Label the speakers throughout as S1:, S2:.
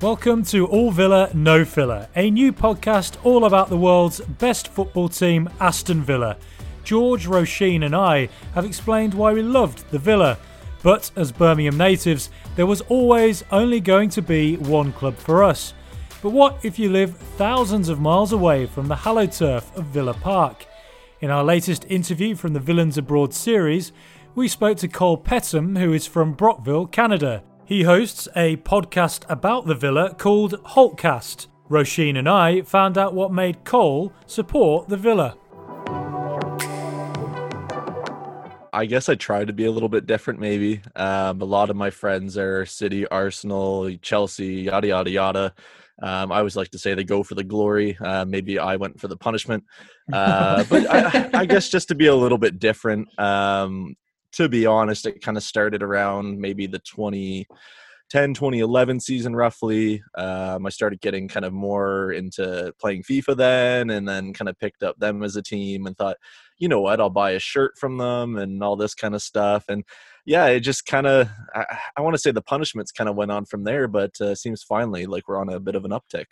S1: Welcome to All Villa No Filler, a new podcast all about the world's best football team, Aston Villa. George, Roisin, and I have explained why we loved the Villa. But as Birmingham natives, there was always only going to be one club for us. But what if you live thousands of miles away from the hallowed turf of Villa Park? In our latest interview from the Villains Abroad series, we spoke to Cole Pettam, who is from Brockville, Canada. He hosts a podcast about the villa called Holtcast. Roisin and I found out what made Cole support the villa.
S2: I guess I try to be a little bit different, maybe. Um, a lot of my friends are City, Arsenal, Chelsea, yada, yada, yada. Um, I always like to say they go for the glory. Uh, maybe I went for the punishment. Uh, but I, I, guess just to be a little bit different, um, to be honest, it kind of started around maybe the 2010, 2011 season, roughly. Um, I started getting kind of more into playing FIFA then, and then kind of picked up them as a team and thought, you know what, I'll buy a shirt from them and all this kind of stuff. And yeah, it just kind of, I, I want to say the punishments kind of went on from there, but uh, seems finally like we're on a bit of an uptick.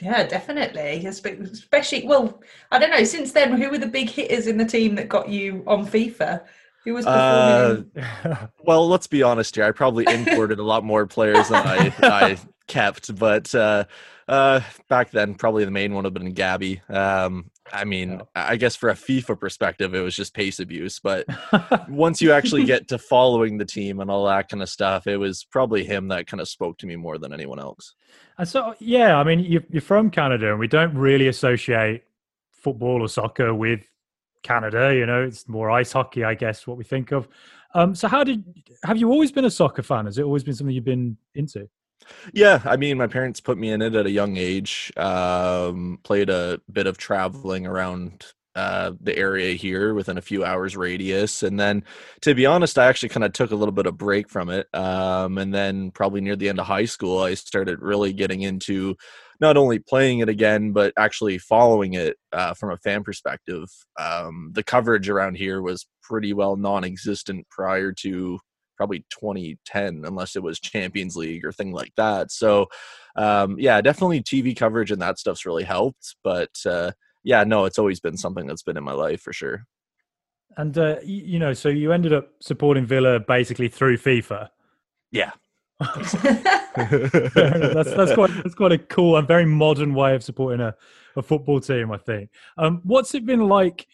S3: Yeah, definitely. Especially, well, I don't know. Since then, who were the big hitters in the team that got you on FIFA? Who was performing?
S2: Uh, well, let's be honest here. I probably imported a lot more players than I, I kept, but uh, uh, back then, probably the main one would have been Gabby. Um, I mean. I guess for a FIFA perspective, it was just pace abuse. But once you actually get to following the team and all that kind of stuff, it was probably him that kind of spoke to me more than anyone else.
S1: And so, yeah, I mean, you're from Canada, and we don't really associate football or soccer with Canada. You know, it's more ice hockey, I guess, what we think of. Um, so, how did have you always been a soccer fan? Has it always been something you've been into?
S2: Yeah, I mean, my parents put me in it at a young age. Um, played a bit of traveling around uh, the area here within a few hours radius. And then, to be honest, I actually kind of took a little bit of break from it. Um, and then, probably near the end of high school, I started really getting into not only playing it again, but actually following it uh, from a fan perspective. Um, the coverage around here was pretty well non existent prior to probably 2010 unless it was champions league or thing like that so um, yeah definitely tv coverage and that stuff's really helped but uh, yeah, no, it's always been something that's been in my life for sure.
S1: And uh, you know, so you ended up supporting Villa basically through FIFA.
S2: Yeah.
S1: that's that's quite that's quite a cool and very modern way of supporting a, a football team, I think. Um, what's it been like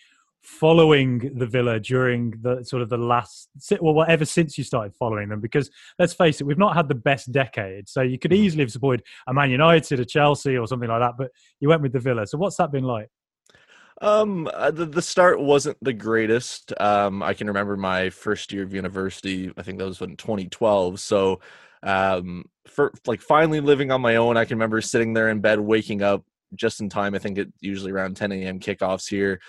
S1: following the Villa during the sort of the last, well, whatever since you started following them? Because let's face it, we've not had the best decade. So you could mm. easily have supported a Man United, a Chelsea, or something like that, but you went with the Villa. So what's that been like?
S2: Um, uh, the, the start wasn't the greatest. Um, I can remember my first year of university. I think that was in 2012. So, um, for like finally living on my own, I can remember sitting there in bed, waking up just in time. I think it usually around 10 a.m. kickoffs here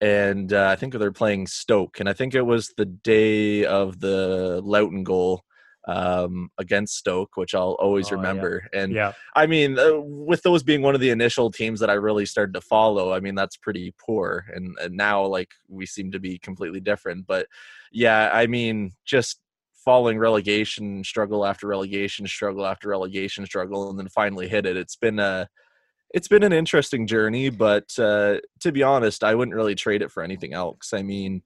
S2: and uh, I think they're playing Stoke, and I think it was the day of the Lowton goal um, against Stoke, which I'll always oh, remember.
S1: Yeah.
S2: And
S1: yeah.
S2: I mean, uh, with those being one of the initial teams that I really started to follow, I mean, that's pretty poor. And, and now, like, we seem to be completely different. But yeah, I mean, just following relegation struggle after relegation struggle after relegation struggle, and then finally hit it. It's been a it's been an interesting journey, but uh, to be honest, I wouldn't really trade it for anything else. I mean,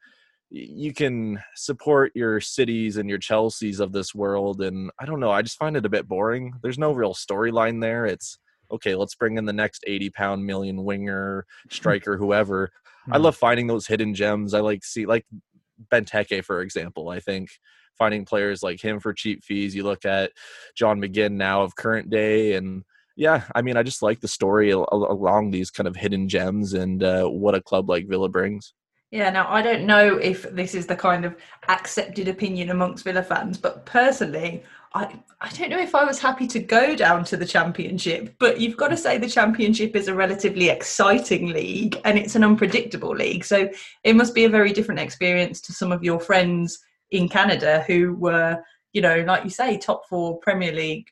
S2: you can support your cities and your Chelseas of this world, and I don't know. I just find it a bit boring. There's no real storyline there. It's okay. Let's bring in the next 80 pound million winger, striker, whoever. I hmm. love finding those hidden gems. I like see like Benteke, for example. I think finding players like him for cheap fees. You look at John McGinn now of current day and yeah, I mean, I just like the story along these kind of hidden gems and uh, what a club like Villa brings.
S3: Yeah, now I don't know if this is the kind of accepted opinion amongst Villa fans, but personally, I, I don't know if I was happy to go down to the championship, but you've got to say the championship is a relatively exciting league and it's an unpredictable league. So it must be a very different experience to some of your friends in Canada who were, you know, like you say, top four Premier League,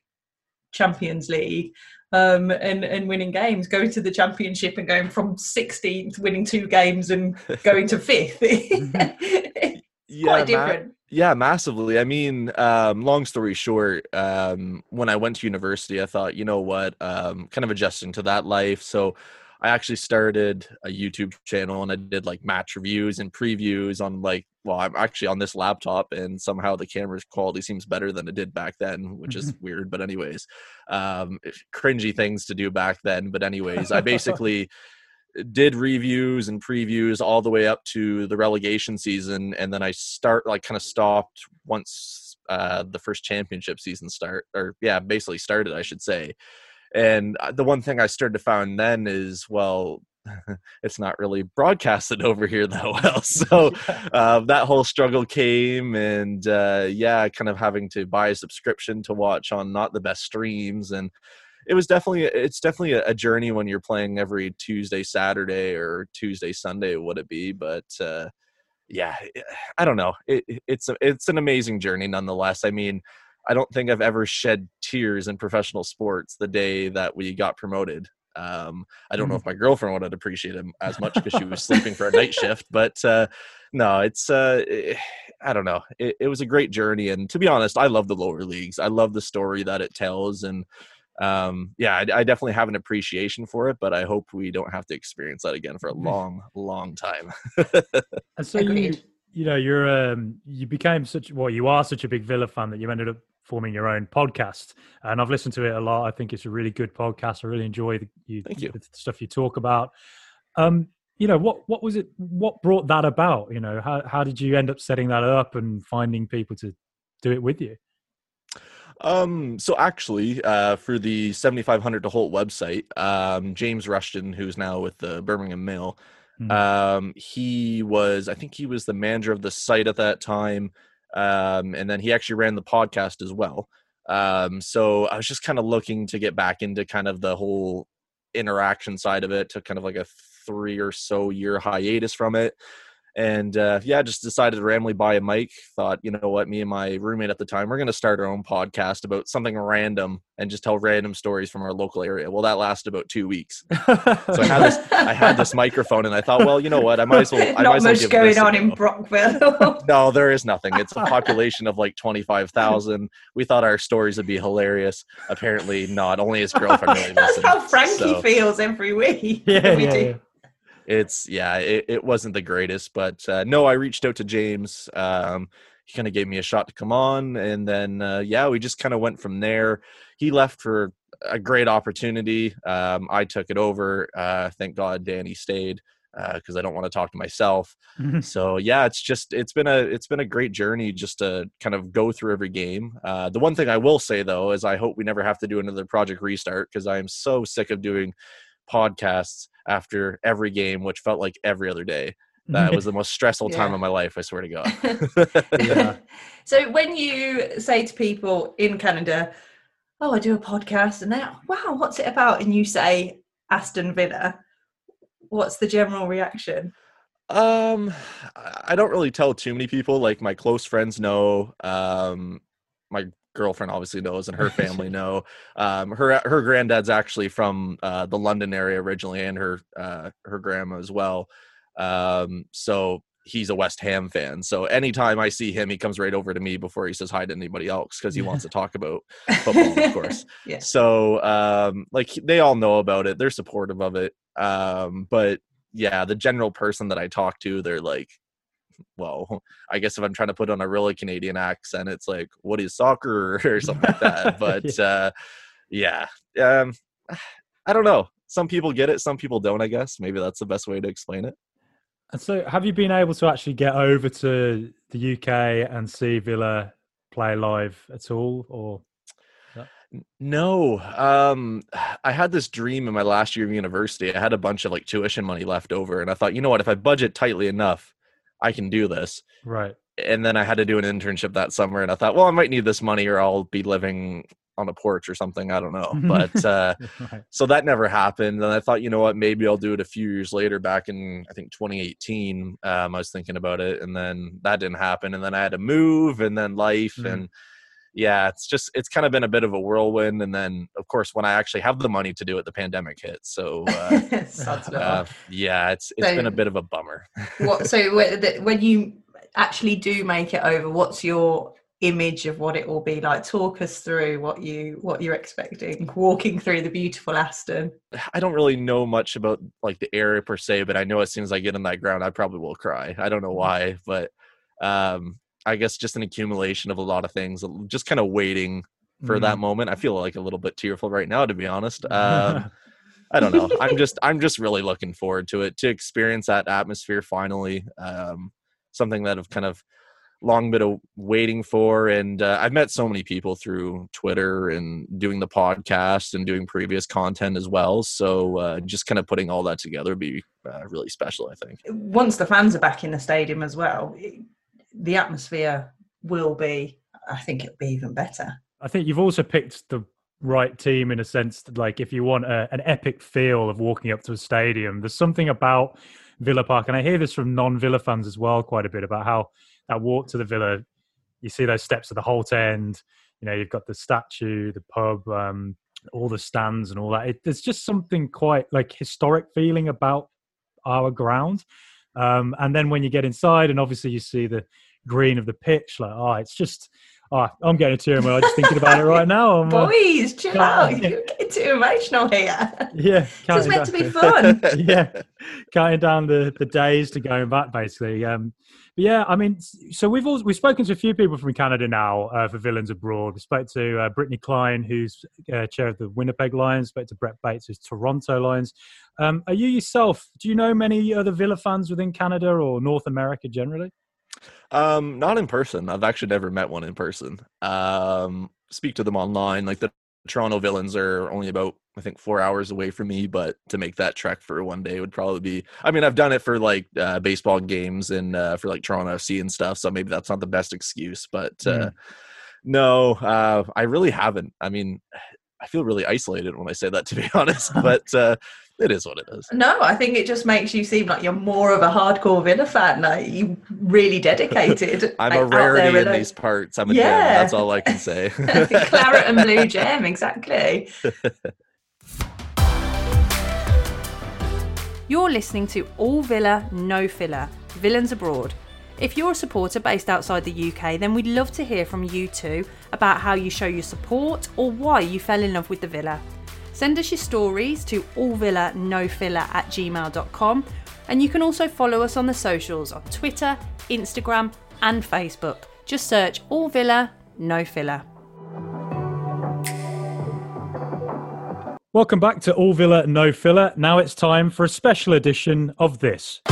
S3: Champions League um, and and winning games, going to the championship and going from 16th, winning two games, and going to fifth.
S2: yeah,
S3: quite different.
S2: Yeah, massively. I mean, um, long story short, um, when I went to university, I thought, you know what, um, kind of adjusting to that life. So I actually started a YouTube channel and I did like match reviews and previews on like, well, I'm actually on this laptop and somehow the camera's quality seems better than it did back then, which is weird. But, anyways, um, cringy things to do back then. But, anyways, I basically did reviews and previews all the way up to the relegation season. And then I start like kind of stopped once uh, the first championship season start, or yeah, basically started, I should say and uh, the one thing I started to find then is, well, it's not really broadcasted over here that well. So uh, that whole struggle came, and uh, yeah, kind of having to buy a subscription to watch on not the best streams, and it was definitely it's definitely a, journey when you're playing every Tuesday, Saturday, or Tuesday, Sunday, would it be? But uh, yeah, I don't know. It, it's a, it's an amazing journey nonetheless. I mean I don't think I've ever shed tears in professional sports the day that we got promoted. Um, I don't know mm-hmm. if my girlfriend would appreciate him as much because she was sleeping for a night shift, but uh, no, it's uh, it, I don't know. It, it, was a great journey, and to be honest, I love the lower leagues. I love the story that it tells, and um, yeah, I, I definitely have an appreciation for it. But I hope we don't have to experience that again for a mm-hmm. long, long time.
S1: and so Agreed. you, you know, you're um, you became such well, you are such a big Villa fan that you ended up forming your own podcast. And I've listened to it a lot. I think it's a really good podcast. I really enjoy the, you,
S2: you.
S1: the stuff you talk about. Um, you know, what what was it? What brought that about? You know, how how did you end up setting that up and finding people to do it with you?
S2: Um, so actually, uh, for the 7500 to Holte website, um, James Rushton, who's now with the Birmingham Mail, mm-hmm. um, he was, I think he was the manager of the site at that time um, and then he actually ran the podcast as well. Um, so I was just kind of looking to get back into kind of the whole interaction side of it. Took kind of like a three or so year hiatus from it and uh, yeah, just decided to randomly buy a mic. Thought, you know what, me and my roommate at the time, we're going to start our own podcast about something random and just tell random stories from our local area. Well, that lasted about two weeks. so I had this, I had this microphone, and I thought, well, you know what, I might as well. I
S3: Not
S2: might
S3: much well going on in Brockville.
S2: no, there is nothing. It's a population of like twenty five thousand. We thought our stories would be hilarious. Apparently, not. Only his girlfriend really
S3: That's how Frankie so. feels every week.
S1: Yeah, yeah, yeah
S2: it's yeah, it, it wasn't the greatest, but uh, no, I reached out to James. Um, he kind of gave me a shot to come on, and then uh, yeah, we just kind of went from there. He left for a great opportunity. Um, I took it over. Uh, thank God Danny stayed because uh, I don't want to talk to myself. Mm-hmm. So yeah, it's just it's been a it's been a great journey just to kind of go through every game. Uh, the one thing I will say though is I hope we never have to do another project restart because I am so sick of doing podcasts after every game, which felt like every other day. That was the most stressful yeah. time of my life, I swear to God.
S3: yeah. So when you say to people in Canada, Oh, I do a podcast, and they're wow, what's it about? And you say Aston Villa, what's the general reaction?
S2: Um, I don't really tell too many people. Like my close friends know. Um, my girlfriend obviously knows and her family know. Um, her her granddad's actually from uh, the London area originally, and her uh, her grandma as well. Um, so he's a West Ham fan. So anytime I see him, he comes right over to me before he says hi to anybody else because he wants to talk about football, of course.
S3: yeah.
S2: So um, like they all know about it. They're supportive of it. Um, but yeah, the general person that I talk to, they're like, well, I guess if I'm trying to put on a really Canadian accent, it's like, what is soccer or something like that. But uh, yeah, um, I don't know. Some people get it, some people don't. I guess maybe that's the best way to explain it.
S1: And so, have you been able to actually get over to the UK and see Villa play live at all, or?
S2: No, um, I had this dream in my last year of university. I had a bunch of like tuition money left over, and I thought, you know what, if I budget tightly enough, I can do this.
S1: Right.
S2: And then I had to do an internship that summer and I thought, well, I might need this money or I'll be living on a porch or something. I don't know. But uh, right. so that never happened. And I thought, you know what, maybe I'll do it a few years later back in, I think 2018. Um, I was thinking about it and then that didn't happen. And then I had to move and then life mm. and yeah, it's just it's kind of been a bit of a whirlwind. And then, of course, when I actually have the money to do it, the pandemic hit. So uh, uh, yeah, it's it's so, been a bit of a bummer.
S3: what, so when you actually do make it over, what's your image of what it will be like? Talk us through what you what you're expecting walking through the beautiful Aston.
S2: I don't really know much about like the area per se, but I know as soon as I get on that ground, I probably will cry. I don't know mm-hmm. why, but um, I guess just an accumulation of a lot of things, just kind of waiting for mm. that mm-hmm. moment. I feel like a little bit tearful right now, to be honest. Um, I don't know. I'm just I'm just really looking forward to it to experience that atmosphere finally. Um, something that I've kind of long been waiting for, and uh, I've met so many people through Twitter and doing the podcast and doing previous content as well. So uh, just kind of putting all that together would be uh, really special. I think
S3: once the fans are back in the stadium as well, the atmosphere will be. I think it'll be even better.
S1: I think you've also picked the right team in a sense that, like if you want a, an epic feel of walking up to a stadium there's something about villa park and i hear this from non-villa fans as well quite a bit about how that walk to the villa you see those steps at the Holte End you know you've got the statue the pub um, all the stands and all that it, there's just something quite like historic feeling about our ground um, and then when you get inside and obviously you see the green of the pitch like oh it's just Oh, I'm getting too emotional just thinking about it right now.
S3: I'm, Boys, uh, chill out. You're getting too emotional here.
S1: Yeah.
S3: This is meant down, to be fun.
S1: yeah. Counting down the, the days to going back, basically. Um, but yeah, I mean, so we've all, we've spoken to a few people from Canada now uh, for Villains Abroad. We spoke to uh, Brittany Klein, who's uh, chair of the Winnipeg Lions. Spoke to Brett Bates, who's Toronto Lions. Um, are you yourself? Do you know many other Villa fans within Canada or North America generally?
S2: Um, not in person. I've actually never met one in person. Um, speak to them online. Like the Toronto Villains are only about I think four hours away from me, but to make that trek for one day would probably be. I mean, I've done it for like uh, baseball games and uh, for like Toronto FC and stuff, so maybe that's not the best excuse. But uh, mm. no, uh, I really haven't. I mean, I feel really isolated when I say that, to be honest. But uh, it is what it is.
S3: No, I think it just makes you seem like you're more of a hardcore Villa fan. Like you really dedicated.
S2: I'm
S3: like,
S2: a rarity in these parts. I'm a yeah. gem. That's all I can say.
S3: Claret and blue gem, exactly.
S4: You're listening to All Villa, No Filler, Villains Abroad. If you're a supporter based outside the UK, then we'd love to hear from you too about how you show your support or why you fell in love with the Villa. Send us your stories to allvillanofiller at gmail.com and you can also follow us on the socials on Twitter, Instagram, and Facebook. Just search All Villa, No Filler.
S1: Welcome back to All Villa, No Filler. Now it's time for a special edition of this.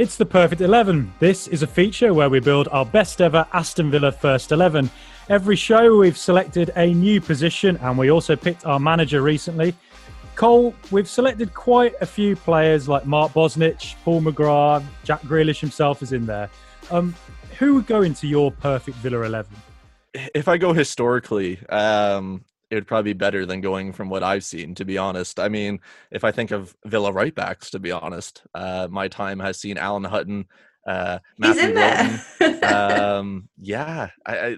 S1: It's the perfect 11. This is a feature where we build our best ever Aston Villa first 11. Every show we've selected a new position and we also picked our manager recently. Cole, we've selected quite a few players like Mark Bosnich, Paul McGrath, Jack Grealish himself is in there. Um, who would go into your perfect Villa 11?
S2: If I go historically, um, it would probably be better than going from what I've seen, to be honest. I mean, if I think of Villa right backs, to be honest, uh, my time has seen Alan Hutton, uh, Matthew
S3: He's in there.
S2: um, yeah, I, I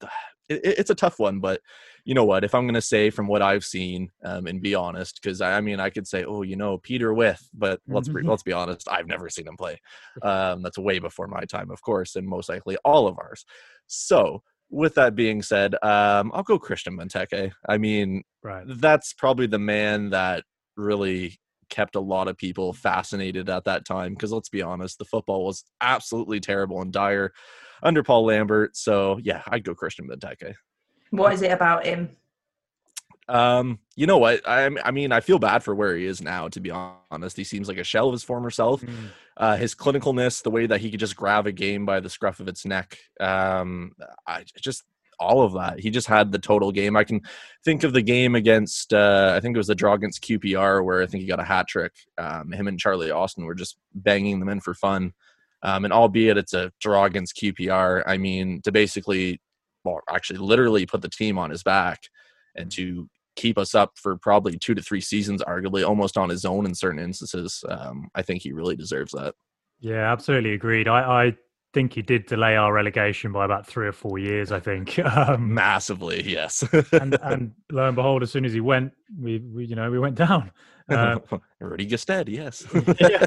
S2: it, it's a tough one, but you know what? If I'm going to say from what I've seen um, and be honest, because I, I, mean, I could say, oh, you know, Peter Withe, but let's be, let's be honest, I've never seen him play. Um, that's way before my time, of course, and most likely all of ours. So with that being said, um, I'll go Christian Benteke. I mean, right. that's probably the man that really kept a lot of people fascinated at that time. Because let's be honest, the football was absolutely terrible and dire under Paul Lambert. So yeah, I'd go Christian Benteke.
S3: What is it about him?
S2: Um, you know what? I, I mean, I feel bad for where he is now. To be honest, he seems like a shell of his former self. Mm. Uh, his clinicalness, the way that he could just grab a game by the scruff of its neck, um, I just all of that. He just had the total game. I can think of the game against, uh, I think it was the draw against QPR, where I think he got a hat trick. Um, him and Charlie Austin were just banging them in for fun. Um, and albeit it's a draw against QPR, I mean, to basically, well, actually, literally put the team on his back and to keep us up for probably two to three seasons, arguably almost on his own in certain instances. Um, I think he really deserves that.
S1: Yeah, absolutely agreed. I, I think he did delay our relegation by about three or four years. I think um,
S2: massively, yes.
S1: and, and, lo and behold, as soon as he went, we, we you know we went down.
S2: Uh, Rudy Gestede, yes.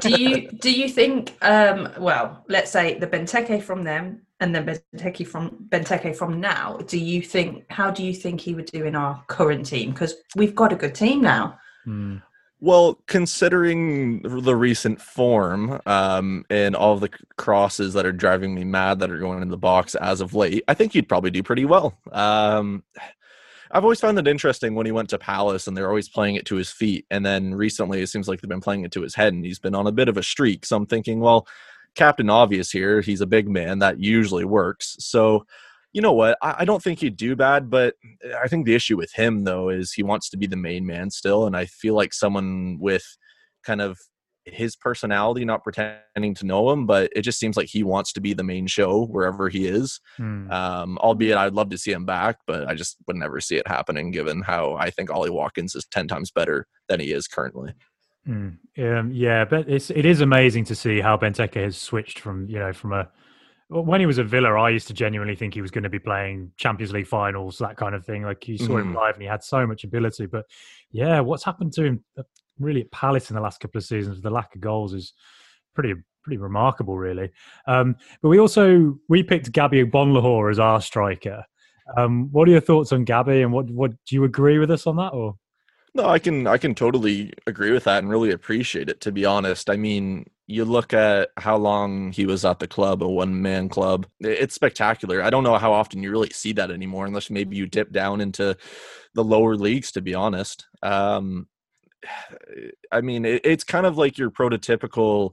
S3: do you do you think? Um, well, let's say the Benteke from them and then Benteke from Benteke from now. Do you think? How do you think he would do in our current team? Because we've got a good team now.
S1: Hmm.
S2: Well, considering the recent form um, and all the crosses that are driving me mad that are going in the box as of late, I think he'd probably do pretty well. Um, I've always found it interesting when he went to Palace and they're always playing it to his feet. And then recently it seems like they've been playing it to his head and he's been on a bit of a streak. So I'm thinking, well, Captain Obvious here, he's a big man. That usually works. So you know what? I, I, don't think he'd do bad, but eh, I think the issue with him though is he wants to be the main man still, and I feel like someone with kind of his personality, not pretending to know him, but it just seems like he wants to be the main show wherever he is.
S1: Hmm.
S2: Um, albeit I'd love to see him back, but I just would never see it happening given how I think Ollie Watkins is 10 times better than he is currently.
S1: Mm, um, yeah, but it's it is amazing to see how Benteke has switched from you know from a when he was at Villa, I used to genuinely think he was going to be playing Champions League finals, that kind of thing. Like you saw mm-hmm. him live and he had so much ability. But yeah, what's happened to him really at Palace in the last couple of seasons, the lack of goals is pretty pretty remarkable, really. Um, but we also we picked Gabby Agbonlahor as our striker. Um, what are your thoughts on Gabby, and what what do you agree with us on that, or?
S2: No, I can I can totally agree with that and really appreciate it. To be honest, I mean, you look at how long he was at the club, a one man club. It's spectacular. I don't know how often you really see that anymore, unless maybe you dip down into the lower leagues. To be honest, um, I mean, it, it's kind of like your prototypical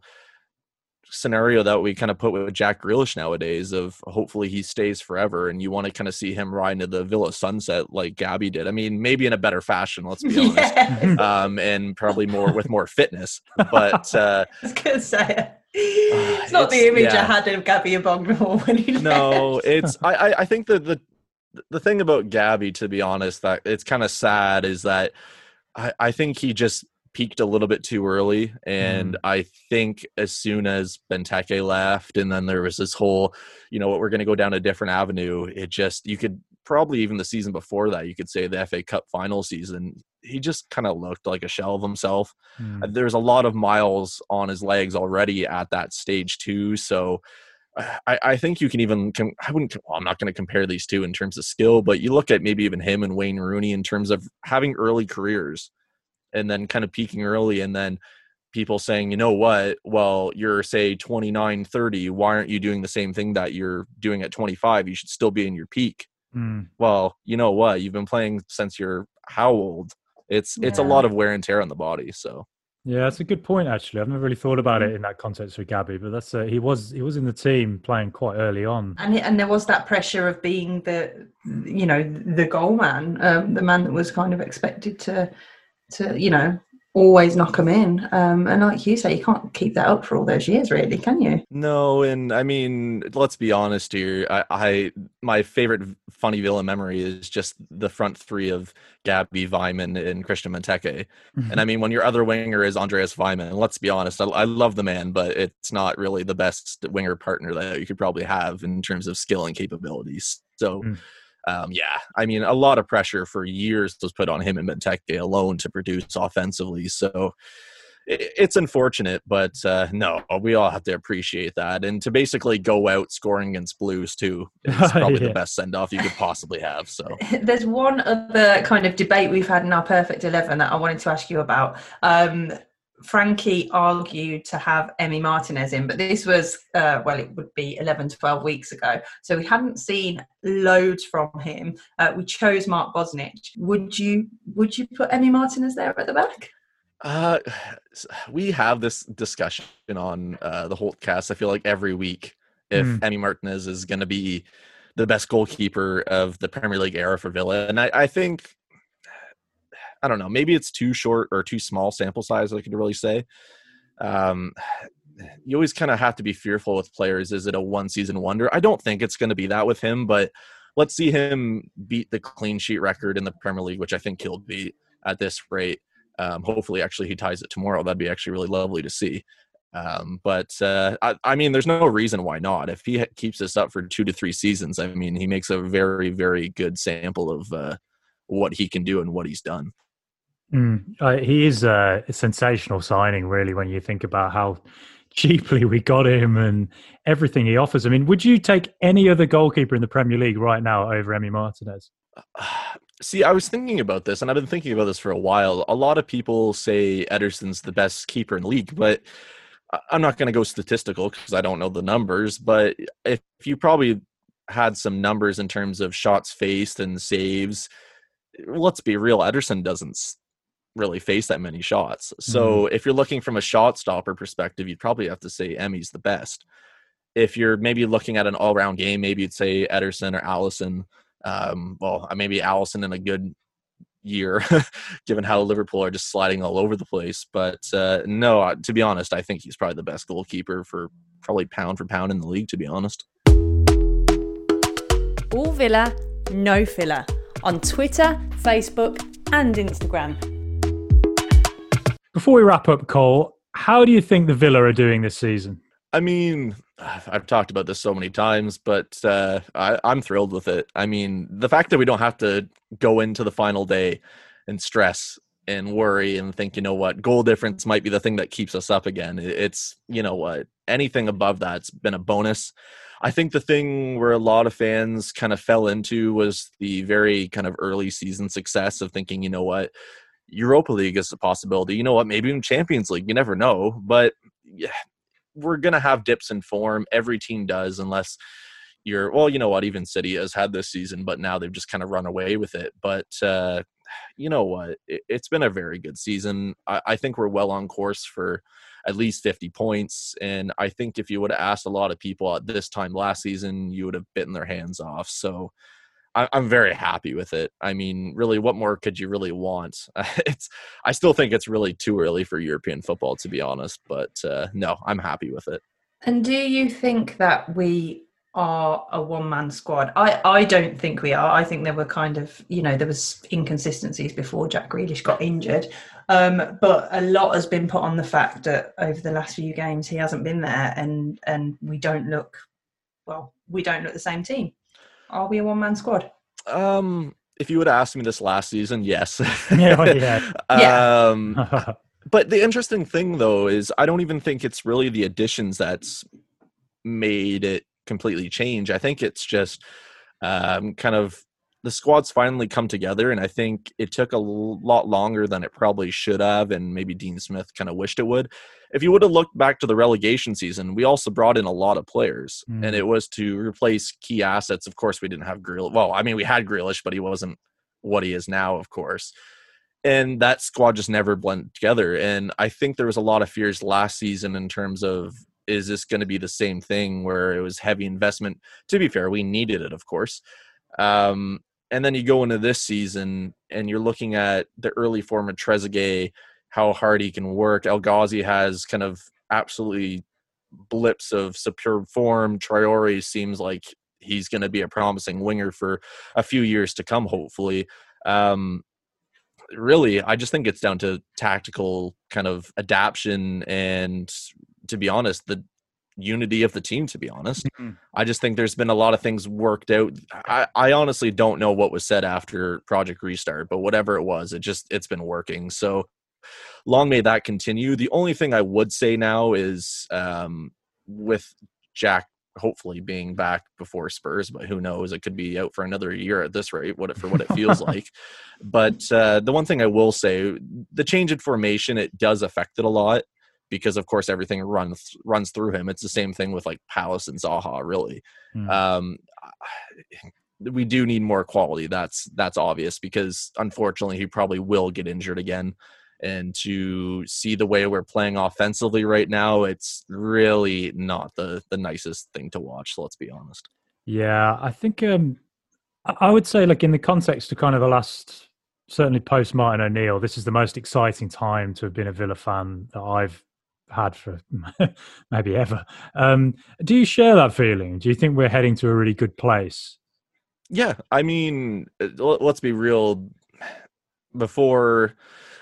S2: scenario that we kind of put with Jack Grealish nowadays of hopefully he stays forever and you want to kind of see him ride into the Villa sunset like Gabby did. I mean, maybe in a better fashion, let's be honest. Um, and probably more with more fitness. But uh
S3: I was gonna say it's not it's, the image yeah. I had of Gabby Agbonlahor when he
S2: No, it's I, I think that the the thing about Gabby, to be honest, that it's kind of sad is that I, I think he just peaked a little bit too early. And mm. I think as soon as Benteke left, and then there was this whole, you know, what we're going to go down a different avenue, it just, you could probably even the season before that, you could say the FA Cup final season, he just kind of looked like a shell of himself. Mm. There's a lot of miles on his legs already at that stage, too. So, I, I, think you can even I wouldn't well, I'm not going to compare these two in terms of skill, but you look at maybe even him and Wayne Rooney in terms of having early careers and then kind of peaking early and then people saying you know what? Well you're say 29 30 why aren't you doing the same thing that you're doing at 25 you should still be in your peak.
S1: Mm.
S2: well you know what? You've been playing since you're how old? It's yeah. it's a lot of wear and tear on the body so
S1: yeah that's a good point actually i've never really thought about it mm. in that context with gabby but that's uh, he was he was in the team playing quite early on
S3: and and there was that pressure of being the you know the goal man um, the man that was kind of expected to to you know always knock them in. Um, and like you say, you can't keep that up for all those years, really, can you?
S2: No, and I mean, let's be honest here. I, I my favorite funny villain memory is just the front three of Gabby Weimann and Christian Benteke. Mm-hmm. And I mean, when your other winger is Andreas Weimann, let's be honest, I, I love the man, but it's not really the best winger partner that you could probably have in terms of skill and capabilities. So. Mm um, yeah, I mean, a lot of pressure for years was put on him and Benteke alone to produce offensively. So it's unfortunate, but uh, no, we all have to appreciate that. And to basically go out scoring against Blues too is probably yeah. the best send off you could possibly have. So
S3: there's one other kind of debate we've had in our perfect eleven that I wanted to ask you about. Um, Frankie argued to have Emi Martinez in, but this was, uh, well, it would be 11, 12 weeks ago. So we hadn't seen loads from him. Uh, we chose Mark Bosnich. Would you would you put Emi Martinez there at the back?
S2: Uh, we have this discussion on uh, the Holte cast. I feel like every week, if mm. Emi Martinez is going to be the best goalkeeper of the Premier League era for Villa, and I, I think I don't know. Maybe it's too short or too small sample size. I could really say. Um, you always kind of have to be fearful with players. Is it a one season wonder? I don't think it's going to be that with him, but let's see him beat the clean sheet record in the Premier League, which I think he'll beat at this rate. Um, hopefully, actually, he ties it tomorrow. That'd be actually really lovely to see. Um, but uh, I, I, mean, there's no reason why not. If he keeps this up for two to three seasons, I mean, he makes a very, very good sample of uh, what he can do and what he's done.
S1: Mm, uh, he is a sensational signing, really, when you think about how cheaply we got him and everything he offers. I mean, would you take any other goalkeeper in the Premier League right now over Emi Martinez?
S2: See, I was thinking about this, and I've been thinking about this for a while. A lot of people say Ederson's the best keeper in the league, but I'm not going to go statistical because I don't know the numbers. But if you probably had some numbers in terms of shots faced and saves, let's be real, Ederson doesn't really face that many shots. So mm-hmm. if you're looking from a shot stopper perspective, you'd probably have to say Emi's the best. If you're maybe looking at an all round game, maybe you'd say Ederson or Alisson. Um, well, uh, maybe Alisson in a good year, given how Liverpool are just sliding all over the place. But uh, no, to be honest, I think he's probably the best goalkeeper for probably pound for pound in the league, to be honest.
S4: All Villa, no filler on Twitter, Facebook, and Instagram.
S1: Before we wrap up, Cole, how do you think the Villa are doing this season?
S2: I mean, I've talked about this so many times, but uh, I, I'm thrilled with it. I mean, the fact that we don't have to go into the final day and stress and worry and think, you know what, goal difference might be the thing that keeps us up again. It's, you know what, anything above that's been a bonus. I think the thing where a lot of fans kind of fell into was the very kind of early season success of thinking, you know what, Europa League is a possibility. You know what, maybe even Champions League, you never know. But yeah, we're going to have dips in form. Every team does, unless you're, well, you know what, even City has had this season, but now they've just kind of run away with it. But, uh, you know what, it, has been a very good season. I, I think we're well on course for at least 50 points. And I think if you would have asked a lot of people at this time last season, you would have bitten their hands off. So I, am very happy with it. I mean, really, what more could you really want? it's, I still think it's really too early for European football, to be honest. But uh, no, I'm happy with it.
S3: And do you think that we are a one man squad. I, I don't think we are. I think there were kind of, you know, there was inconsistencies before Jack Grealish got injured. Um, but a lot has been put on the fact that over the last few games he hasn't been there and and we don't look well, we don't look the same team. Are we a one man squad?
S2: Um if you would have asked me this last season, yes.
S1: yeah,
S2: yeah. um, but the interesting thing though is I don't even think it's really the additions that's made it completely change. I think it's just um, kind of the squad's finally come together, and I think it took a lot longer than it probably should have, and maybe Dean Smith kind of wished it would. If you would have looked back to the relegation season, we also brought in a lot of players, mm. and it was to replace key assets. Of course, we didn't have Grealish. Well, I mean, we had Grealish, but he wasn't what he is now, of course. And that squad just never blended together. And I think there was a lot of fears last season in terms of is this going to be the same thing where it was heavy investment? To be fair, we needed it, of course. Um, and then you go into this season and you're looking at the early form of Trezeguet, how hard he can work. El Ghazi has kind of absolutely blips of superb form. Traore seems like he's going to be a promising winger for a few years to come, hopefully. Um, really, I just think it's down to tactical kind of adaptation and to be honest, the unity of the team to be honest. Mm-hmm. i just think there's been a lot of things worked out. I, I honestly don't know what was said after project restart but whatever it was it just it's been working. So long may that continue. The only thing i would say now is um, with jack hopefully being back before spurs but who knows? It could be out for another year at this rate what for what it feels like. But uh, the one thing i will say the change in formation it does affect it a lot because of course everything runs runs through him. It's the same thing with like Palace and Zaha. Really, mm. um, we do need more quality. That's that's obvious because unfortunately he probably will get injured again. And to see the way we're playing offensively right now, it's really not the the nicest thing to watch. let's be honest.
S1: Yeah, I think um, I would say, like in the context of kind of the last, certainly post Martin O'Neill, this is the most exciting time to have been a Villa fan that I've had for maybe ever. Um, do you share that feeling? Do you think we're heading to a really good place?
S2: Yeah, I mean, uh, let's be real. Before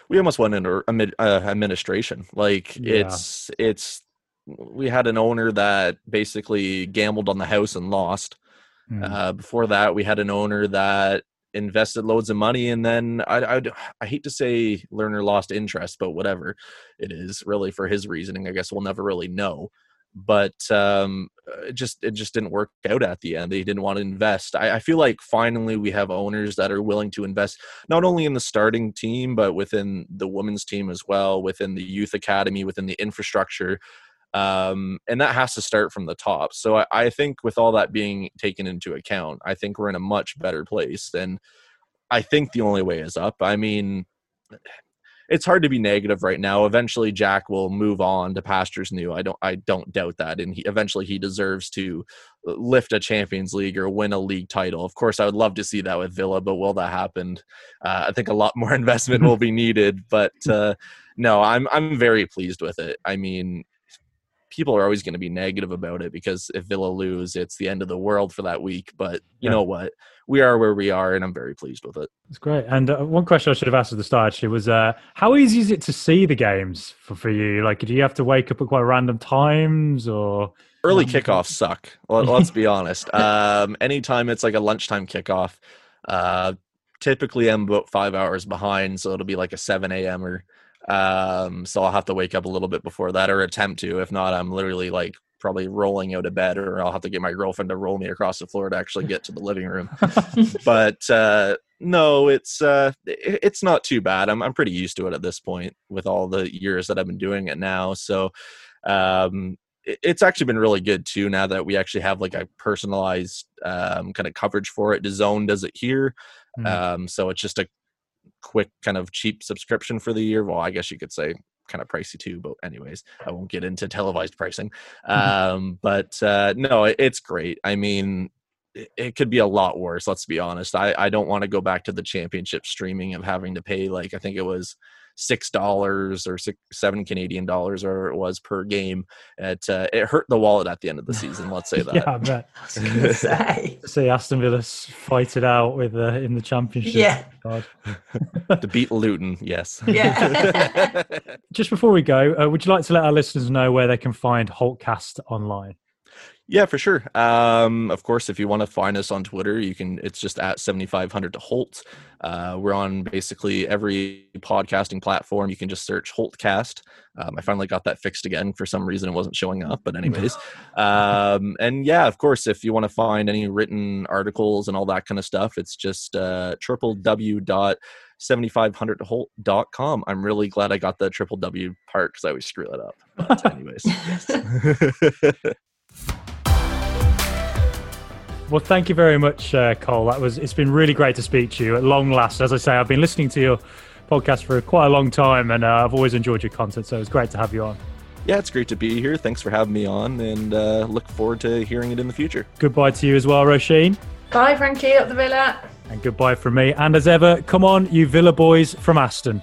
S2: we almost went into uh, administration, like yeah. it's it's we had an owner that basically gambled on the house and lost. Mm. Uh, before that, we had an owner that invested loads of money and then I, I, I hate to say Lerner lost interest, but whatever it is really for his reasoning, I guess we'll never really know. But um, uh, it just it just didn't work out at the end. They didn't want to invest. I, I feel like finally we have owners that are willing to invest not only in the starting team but within the women's team as well, within the youth academy, within the infrastructure um, and that has to start from the top. So I, I, think with all that being taken into account, I think we're in a much better place. And I think the only way is up. I mean, it's hard to be negative right now. Eventually, Jack will move on to pastures new. I don't. I don't doubt that, and he, eventually he deserves to lift a Champions League or win a league title. Of course, I would love to see that with Villa, but will that happen? Uh, I think a lot more investment will be needed. But uh, no, I'm I'm very pleased with it. I mean, people are always going to be negative about it because if Villa lose, it's the end of the world for that week. But you yeah. know what? We are where we are, and I'm very pleased with it.
S1: It's great. And uh, one question I should have asked at the start actually was, uh, how easy is it to see the games for, for you? Like, do you have to wake up at quite random times or?
S2: Early kickoffs suck. Let's be honest. Um, anytime it's like a lunchtime kickoff, uh, typically I'm about five hours behind, so it'll be like a 7 a.m. or um, so I'll have to wake up a little bit before that or attempt to. If not, I'm literally like probably rolling out of bed or I'll have to get my girlfriend to roll me across the floor to actually get to the living room. but uh, no, it's uh, it's not too bad. I'm I'm pretty used to it at this point with all the years that I've been doing it now. So um, it's actually been really good too now that we actually have like a personalized um, kind of coverage for it. DAZN does it here. Mm-hmm. Um, so it's just a quick kind of cheap subscription for the year. Well, I guess you could say kind of pricey too, but anyways, I won't get into televised pricing. Um, but uh, no, it, it's great. I mean, it, it could be a lot worse. Let's be honest. I, I don't want to go back to the championship streaming of having to pay like I think it was six dollars or six, seven Canadian dollars or it was per game. It uh, it hurt the wallet at the end of the season. Let's say that.
S1: yeah, I bet. I say. say Aston Villa fight it out with uh, in the championship.
S3: Yeah.
S2: to beat Luton, yes.
S3: Yeah.
S1: Just before we go, uh, would you like to let our listeners know where they can find Holtcast online?
S2: Yeah, for sure. Um, of course, if you want to find us on Twitter, you can. It's just at seventy five hundred to Holte. Uh, we're on basically every podcasting platform. You can just search Holtcast. Um, I finally got that fixed again. For some reason, it wasn't showing up. But anyways, um, and yeah, of course, if you want to find any written articles and all that kind of stuff, it's just uh, triple w dot 7500holt.com. I'm really glad I got the triple W part because I always screw that up. But anyways.
S1: Well, thank you very much, uh, Cole. That was it's been really great to speak to you at long last. As I say, I've been listening to your podcast for quite a long time, and uh, I've always enjoyed your content. So it's great to have you on.
S2: Yeah, it's great to be here. Thanks for having me on, and uh, look forward to hearing it in the future.
S1: Goodbye to you as well, Roisin.
S3: Bye, Frankie, up the villa.
S1: And goodbye from me. And as ever, come on, you Villa boys from Aston.